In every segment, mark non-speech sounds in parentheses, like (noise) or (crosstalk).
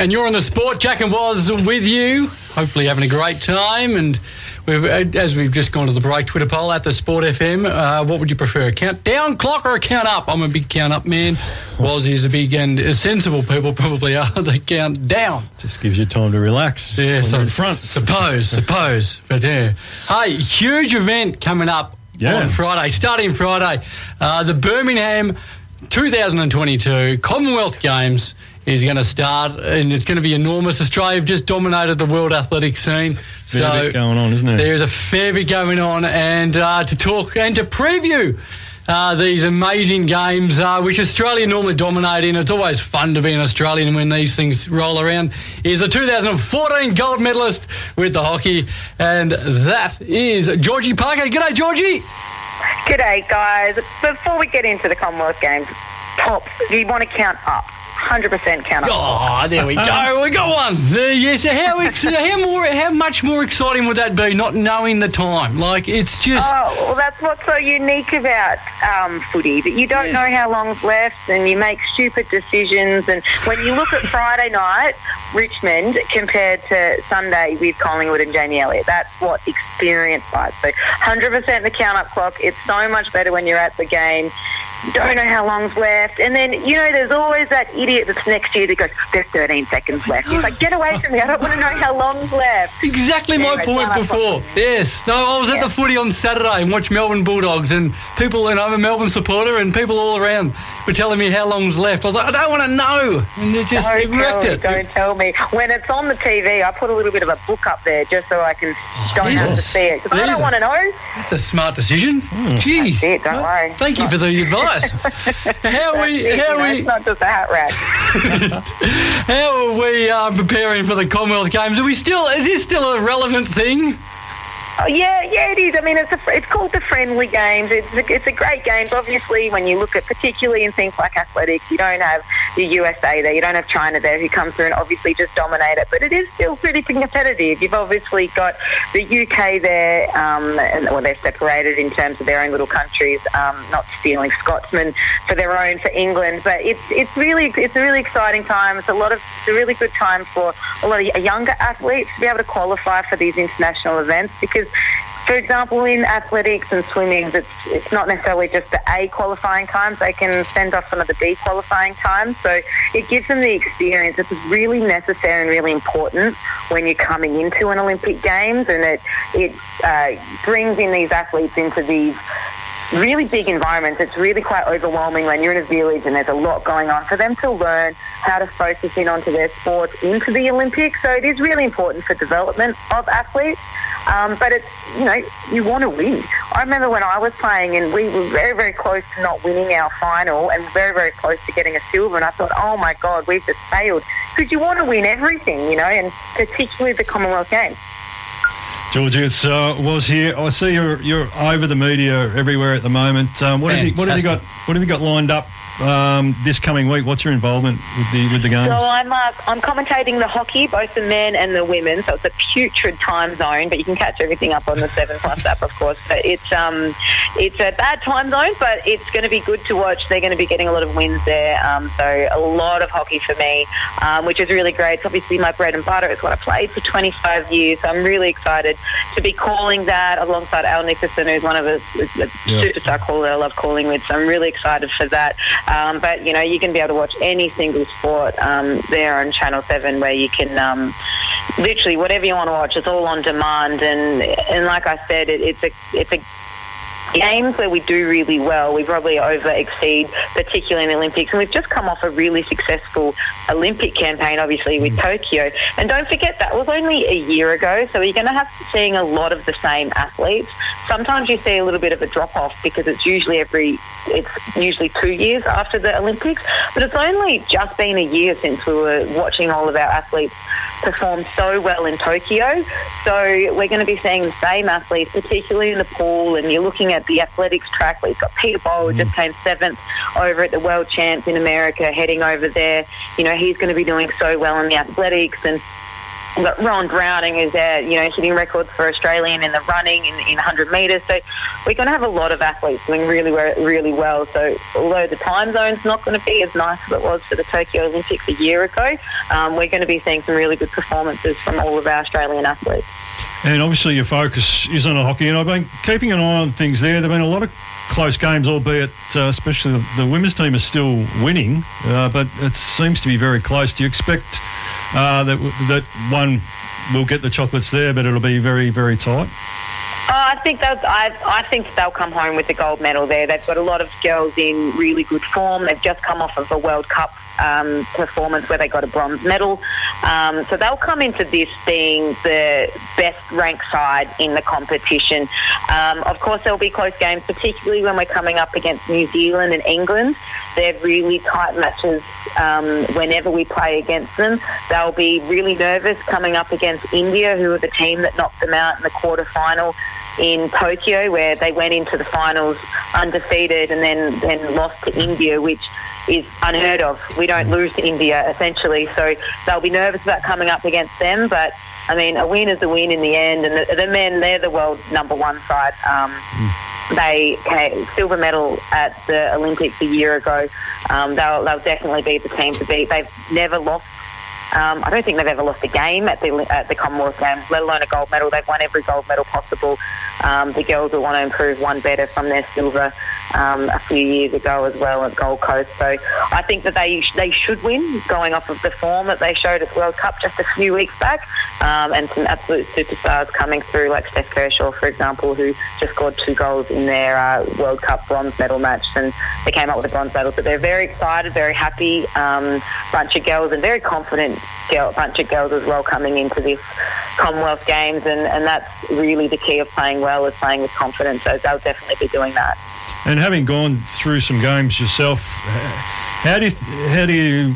And you're on the sport. Jack and was with you. Hopefully, having a great time. And we've, as we've just gone to the break, Twitter poll at the Sport FM. Uh, what would you prefer, a count down clock or a count up? I'm a big count up man. (laughs) Was is a big and sensible people probably are. (laughs) They count down. Just gives you time to relax. Yeah, so in front. Suppose, (laughs) suppose. But yeah, hey, huge event coming up Yeah. on Friday, starting Friday. Uh, the Birmingham 2022 Commonwealth Games is going to start, and it's going to be enormous. Australia have just dominated the world athletic scene. Fair bit going on, isn't there? There's a fair bit going on, and uh, to talk and to preview. Uh, these amazing games, uh, which Australia normally dominate in. It's always fun to be an Australian when these things roll around. Is the 2014 gold medalist with the hockey, and that is Georgie Parker. G'day, Georgie. G'day, guys. Before we get into the Commonwealth Games, tops, you want to count up. 100% count. Oh, there we go. (laughs) We got one. There, yes. How ex- how more? How much more exciting would that be? Not knowing the time. Like it's just. Oh, well, that's what's so unique about um, footy, that you don't Yes. know how long's left and you make stupid decisions. And when you look at (laughs) Friday night, Richmond compared to Sunday with Collingwood and Jamie Elliott, that's what experience like. So 100% the count up clock. It's so much better when you're at the game. Don't know how long's left. And then, you know, there's always that idiot that's next to you that goes, there's 13 seconds left. It's like, get away from me. I don't want to know how long's left. Exactly my point before. Yes. No, I was at the footy on Saturday and watched Melbourne Bulldogs and people, and I'm a Melbourne supporter and people all around were telling me how long's left. I was like, I don't want to know. And it just Don't wrecked me, it. Don't tell me. When it's on the TV, I put a little bit of a book up there just so I can oh, don't have to Jesus. see it. 'Cause I Jesus. don't want to know. That's a smart decision. Gee. That's it, don't worry. Thank you for the advice. How we, You how know, we, it's not just a hat rack. (laughs) how are we um, preparing for the Commonwealth Games? Are we still? Is this still a relevant thing? Oh, yeah, yeah, it is. I mean, it's a, it's called the friendly games. It's a, it's a great games. Obviously, when you look at particularly in things like athletics, you don't have the USA there, you don't have China there, who come through and obviously just dominate it. But it is still pretty competitive. You've obviously got the UK there, um, and well, they're separated in terms of their own little countries, um, not stealing Scotsmen for their own for England. But it's it's really it's a really exciting time. It's a lot of it's a really good time for a lot of younger athletes to be able to qualify for these international events because for example, in athletics and swimming, it's, it's not necessarily just the A qualifying times. They can send off some of the B qualifying times. So it gives them the experience. It's really necessary and really important when you're coming into an Olympic Games, and it it uh, brings in these athletes into these really big environments. It's really quite overwhelming when you're in a village and there's a lot going on for them to learn how to focus in onto their sports into the Olympics. So it is really important for development of athletes. Um, but it's, you know, you want to win. I remember when I was playing and we were very, very close to not winning our final and very, very close to getting a silver. And I thought, oh my God, we've just failed. Because you want to win everything, you know, and particularly the Commonwealth Games. Georgie, it's uh, was here. I see you're you're over the media everywhere at the moment. Um, what have you what have you got what have you got lined up um, this coming week? What's your involvement with the with the games? So I'm uh, I'm commentating the hockey, both the men and the women. So it's a putrid time zone, but you can catch everything up on the Seven Plus app, of course. But it's um it's a bad time zone, but it's going to be good to watch. They're going to be getting a lot of wins there. Um, so a lot of hockey for me, um, which is really great. It's obviously my bread and butter. It's what I played for 25 years. So I'm really excited to be calling that alongside Al Nicholson, who's one of a Yeah. superstar caller I love calling with. So I'm really excited for that. Um, but you know, you can be able to watch any single sport um, there on Channel Seven, where you can um, literally whatever you want to watch. It's all on demand, and and like I said, it, it's a it's a games where we do really well, we probably over exceed, particularly in the Olympics. And we've just come off a really successful Olympic campaign, obviously, with mm. Tokyo. And don't forget, that was only a year ago. So you're going to have seeing a lot of the same athletes. Sometimes you see a little bit of a drop off because it's usually every, it's usually two years after the Olympics. But it's only just been a year since we were watching all of our athletes perform so well in Tokyo. So we're going to be seeing the same athletes, particularly in the pool. And you're looking at the athletics track where you've got Peter Bol, who just came seventh over at the World Champs in America, heading over there. You know, he's going to be doing so well in the athletics. And We've got Rohan Browning is there, you know, hitting records for Australian in the running in, in 100 metres. So we're going to have a lot of athletes doing really, really well. So although the time zone's not going to be as nice as it was for the Tokyo Olympics a year ago, um, we're going to be seeing some really good performances from all of our Australian athletes. And obviously your focus is on hockey, and I've been keeping an eye on things there. There've been a lot of close games, albeit uh, especially the, the, women's team is still winning, uh, but it seems to be very close. Do you expect uh, that that one will get the chocolates there, but it'll be very very tight? I think they'll, I, I think they'll come home with the gold medal there. They've got a lot of girls in really good form. They've just come off of a World Cup um, performance where they got a bronze medal. Um, so they'll come into this being the best ranked side in the competition. Um, of course, there'll be close games, particularly when we're coming up against New Zealand and England. They're really tight matches um, whenever we play against them. They'll be really nervous coming up against India, who are the team that knocked them out in the quarter final in Tokyo, where they went into the finals undefeated and then, then lost to India, which is unheard of. We don't lose to India essentially, so they'll be nervous about coming up against them. But I mean, a win is a win in the end, and the, the men they're the world number one side. Um, mm. They came, silver medal at the Olympics a year ago. Um, they'll, they'll definitely be the team to beat. They've never lost um, I don't think they've ever lost a game at the at the Commonwealth Games, let alone a gold medal. They've won every gold medal possible. Um, the girls will want to improve one better from their silver um, a few years ago as well at Gold Coast. So I think that they they should win, going off of the form that they showed at the World Cup just a few weeks back, um, and some absolute superstars coming through, like Steph Kershaw, for example, who just scored two goals in their uh, World Cup bronze medal match, and they came up with a bronze medal. So they're very excited, very happy um, bunch of girls, and very confident girl, bunch of girls as well coming into this Commonwealth Games, and, and that's really the key of playing well is playing with confidence. So they'll definitely be doing that. And having gone through some games yourself, how do you, how do you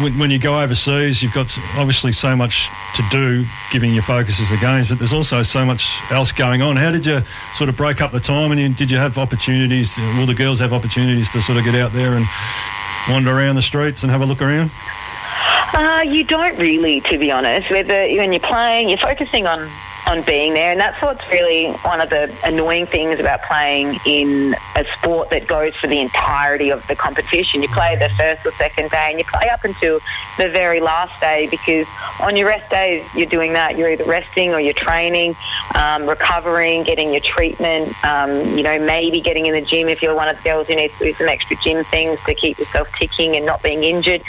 when you go overseas, you've got obviously so much to do, giving your focus is the games, but there's also so much else going on. How did you sort of break up the time, and did you have opportunities? Will the girls have opportunities to sort of get out there and wander around the streets and have a look around? Uh, you don't really, to be honest. Whether when you're playing, you're focusing on on being there. And that's what's really one of the annoying things about playing in a sport that goes for the entirety of the competition. You play the first or second day and you play up until the very last day because on your rest days, you're doing that. You're either resting or you're training, um, recovering, getting your treatment, um, you know, maybe getting in the gym if you're one of the girls who needs to do some extra gym things to keep yourself ticking and not being injured.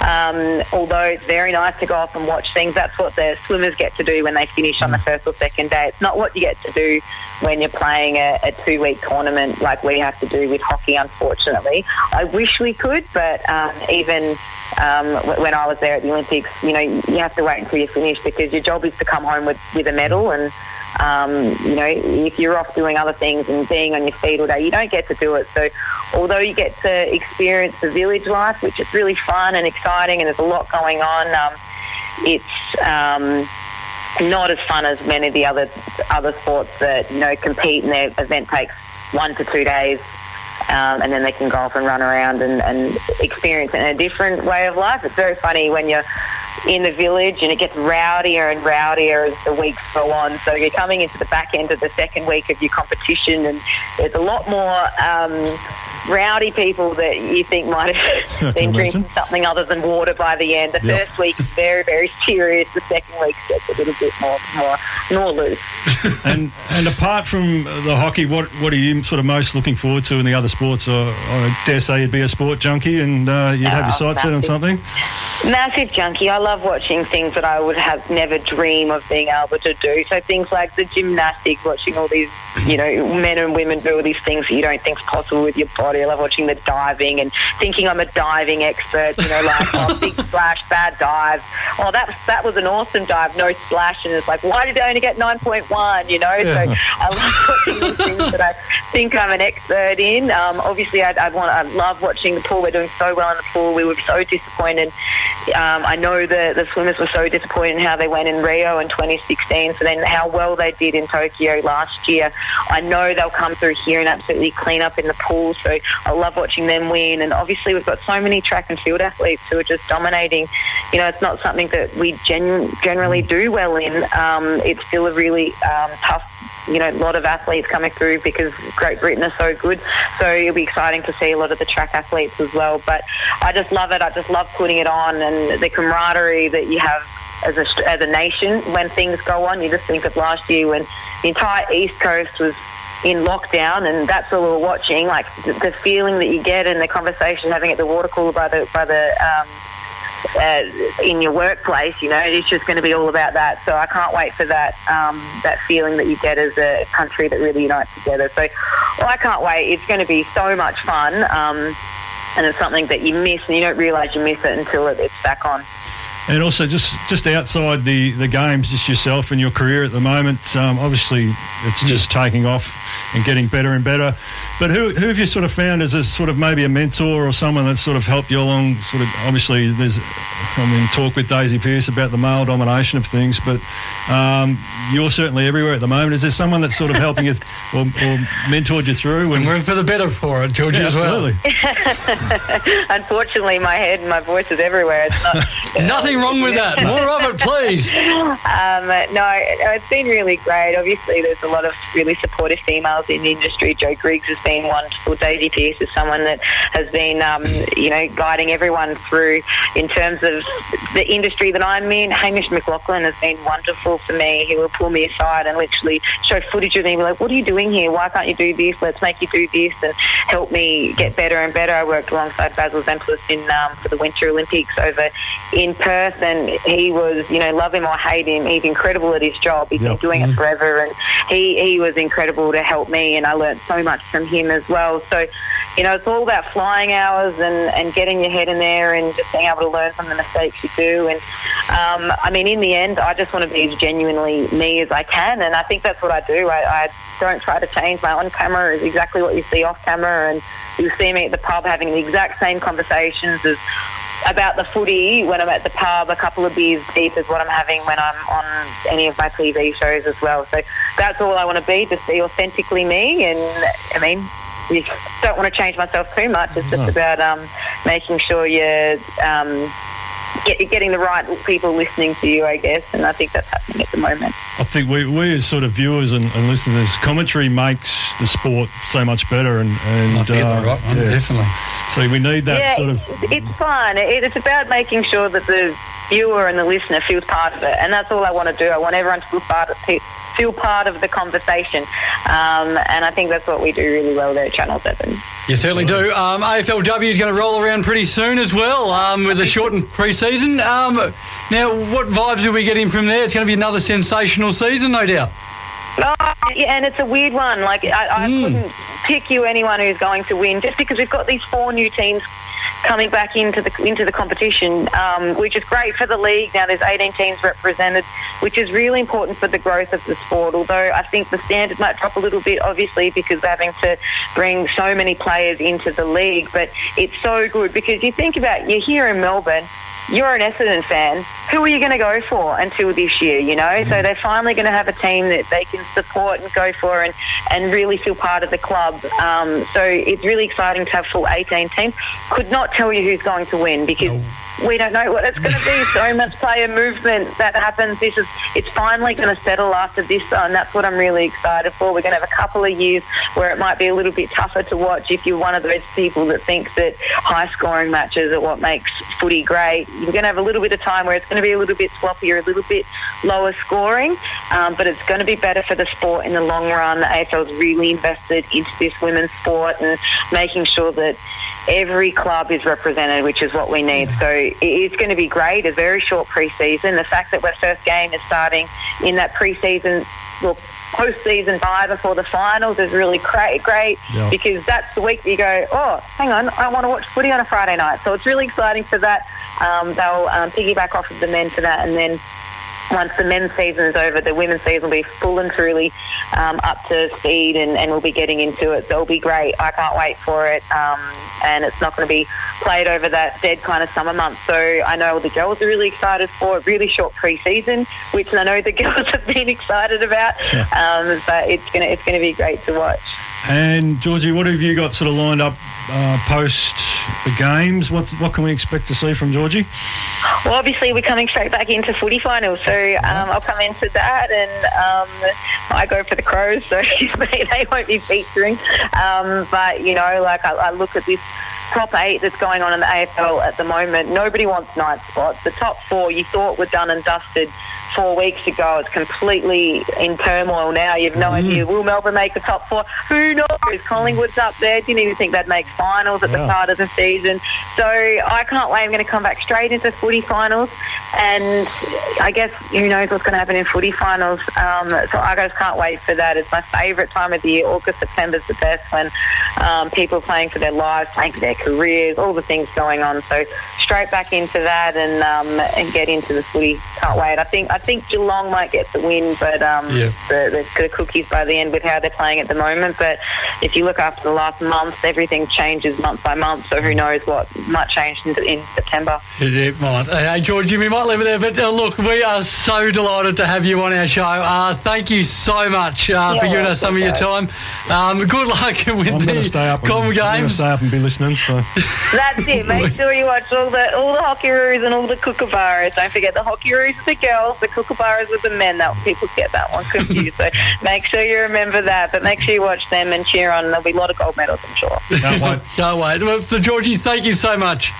Um, although it's very nice to go off and watch things, that's what the swimmers get to do when they finish on the first or second day. It's not what you get to do when you're playing a, a two week tournament like we have to do with hockey, unfortunately. I wish we could, but um, even um, when I was there at the Olympics, you know, you have to wait until you finish because your job is to come home with, with a medal. And, um, you know, if you're off doing other things and being on your feet all day, you don't get to do it. So, although you get to experience the village life, which is really fun and exciting and there's a lot going on, um, it's um, not as fun as many of the other other sports that you know compete and their event takes one to two days. Um, and then they can go off and run around and, and experience it in a different way of life. It's very funny when you're in the village and it gets rowdier and rowdier as the weeks go on. So you're coming into the back end of the second week of your competition and there's a lot more um, rowdy people that you think might have (laughs) been drinking something other than water by the end. The yep. first week is very, very serious. The second week gets a little bit more, more, more loose. (laughs) and and apart from the hockey, what what are you sort of most looking forward to in the other sports? Or, I dare say you'd be a sport junkie and uh, you'd have your oh, sights set on something. Massive junkie. I love watching things that I would have never dream of being able to do. So things like the gymnastics, watching all these you know, men and women do all these things that you don't think is possible with your body. I love watching the diving and thinking I'm a diving expert, you know, like, oh, big (laughs) splash, bad dive. Oh, that, that was an awesome dive, no splash. And it's like, why did I only get 9.1, you know? Yeah. So I love watching these things that I think I'm an expert in. Um, obviously, I, I, want, I love watching the pool. We're doing so well in the pool. We were so disappointed. Um, I know the, the swimmers were so disappointed in how they went in Rio in 2016. So then how well they did in Tokyo last year I know they'll come through here and absolutely clean up in the pool. So I love watching them win. And obviously, we've got so many track and field athletes who are just dominating. You know, it's not something that we gen- generally do well in. Um, it's still a really um, tough you know, a lot of athletes coming through because Great Britain are so good. So it'll be exciting to see a lot of the track athletes as well. But I just love it. I just love putting it on and the camaraderie that you have as a, as a nation when things go on. You just think of last year when the entire East Coast was in lockdown, and that's we were watching. Like the, the feeling that you get and the conversation having at the water cooler by the by the um, uh, in your workplace, you know, it's just going to be all about that. So I can't wait for that um, that feeling that you get as a country that really unites together. So well, I can't wait. It's going to be so much fun, um, and it's something that you miss, and you don't realise you miss it until it's back on. And also, just just outside the, the games, just yourself and your career at the moment. Um, obviously, it's just taking off and getting better and better. But who, who have you sort of found as a sort of maybe a mentor or someone that's sort of helped you along? Sort of obviously, there's I mean talk with Daisy Pearce about the male domination of things, but um, you're certainly everywhere at the moment. Is there someone that's sort of helping you or, or mentored you through? And we're for the better for it, Georgie, yeah, as well. (laughs) Unfortunately, my head and my voice is everywhere. It's not nothing (laughs) nothing wrong with that. More of it, please. (laughs) Um, no, it's been really great. Obviously, there's a lot of really supportive females in the industry. Joe Griggs has been wonderful. Daisy Pearce is someone that has been, um, you know, guiding everyone through in terms of the industry that I'm in. Hamish McLachlan has been wonderful for me. He will pull me aside and literally show footage of me and be like, what are you doing here? Why can't you do this? Let's make you do this and help me get better and better. I worked alongside Basil Zempilas in um, for the Winter Olympics over in Perth and he was, you know, love him or hate him, he's incredible at his job. He's yep. been doing it mm-hmm. forever, and he he was incredible to help me, and I learned so much from him as well. So, you know, it's all about flying hours and and getting your head in there and just being able to learn from the mistakes you do. And um, I mean, in the end, I just want to be as genuinely me as I can, and I think that's what I do. I, I don't try to change. My on camera is exactly what you see off camera, and you see me at the pub having the exact same conversations as about the footy when I'm at the pub, a couple of beers deep is what I'm having when I'm on any of my TV shows as well. So that's all I want to be, just be authentically me. And I mean, you don't want to change myself too much. It's just about um, making sure you're um, get, getting the right people listening to you, I guess, and I think that's happening at the moment. I think we, we as sort of viewers and, and listeners, commentary makes the sport so much better, and, and uh, right one, yes. definitely. So we need that yeah, sort of. It's fun. It's about making sure that the viewer and the listener feels part of it, and that's all I want to do. I want everyone to feel part of it feel part of the conversation. Um, and I think that's what we do really well there at Channel 7. You certainly do. Um, AFLW is going to roll around pretty soon as well um, with a shortened pre-season. Um, now, what vibes are we getting from there? It's going to be another sensational season, no doubt. Oh, yeah, and it's a weird one. Like I, I mm. couldn't pick you anyone who's going to win just because we've got these four new teams coming back into the into the competition, um, which is great for the league. Now there's 18 teams represented, which is really important for the growth of the sport. Although I think the standard might drop a little bit, obviously, because having to bring so many players into the league. But it's so good because you think about you're here in Melbourne you're an Essendon fan. Who are you going to go for until this year? You know, so they're finally going to have a team that they can support and go for, and and really feel part of the club. Um, so it's really exciting to have full 18 teams. Could not tell you who's going to win because. No we don't know what it's going to be. so much player movement that happens. This is it's finally going to settle after this, and that's what I'm really excited for. We're going to have a couple of years where it might be a little bit tougher to watch if you're one of those people that thinks that high scoring matches are what makes footy great. You're going to have a little bit of time where it's going to be a little bit sloppier, a little bit lower scoring, um, but it's going to be better for the sport in the long run. The AFL's really invested into this women's sport and making sure that every club is represented, which is what we need. So it's going to be great. A very short pre-season. The fact that our first game is starting in that pre-season, well, post-season bye before the finals is really great, great yep. because that's the week you go, oh, hang on, I want to watch footy on a Friday night. So it's really exciting for that. Um, they'll um, piggyback off of the men for that, and then once the men's season is over, the women's season will be full and truly um, up to speed and, and we'll be getting into it. So it'll be great. I can't wait for it. Um, and it's not going to be played over that dead kind of summer month. So I know the girls are really excited for it. Really short pre-season, which I know the (laughs) girls have been excited about. Um, but it's going to it's going to be great to watch. And Georgie, what have you got sort of lined up uh, post the games? What's, what can we expect to see from Georgie? Well, obviously we're coming straight back into footy finals, so um, I'll come into that, and um, I go for the Crows, so (laughs) they, won't be featuring. Um, but you know, like I, I look at this top eight that's going on in the AFL at the moment. Nobody wants ninth spots. The top four you thought were done and dusted four weeks ago. It's completely in turmoil now. You've no mm. idea. Will Melbourne make the top four? Who knows? Collingwood's up there. Didn't even think they'd make finals at yeah. the start of the season. So I can't wait. I'm going to come back straight into footy finals. And I guess who knows what's going to happen in footy finals. Um, so I just can't wait for that. It's my favourite time of the year. August, September's the best when um, people are playing for their lives, playing for their careers, all the things going on. So straight back into that and um, and get into the footy. Can't wait. I think I think Geelong might get the win, but um, yeah. the, the, the, cookies by the end with how they're playing at the moment. But if you look after the last month, everything changes month by month. So who knows what might change in, in September? It might. Hey, Georgie, we might leave it there. But uh, look, we are so delighted to have you on our show. Uh, thank you so much uh, yeah, for giving us some of your time. Um, good luck (laughs) with I'm the stay up Com games. I'm stay up and be listening. So that's it. Make (laughs) sure you watch all the all the hockey roos and all the kookaburras. Don't forget the hockey roos with the girls, the kookaburras with the men. That people get that one confused. so make sure you remember that. But make sure you watch them and cheer on. There'll be a lot of gold medals, I'm sure. Can't wait. Can't wait. Well, so Georgie, thank you so much.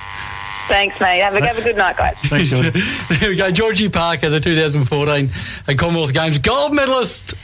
Thanks, mate. Have a, have a good night, guys. Thanks, (laughs) there we go. Georgie Parker, the 2014 Commonwealth Games gold medalist.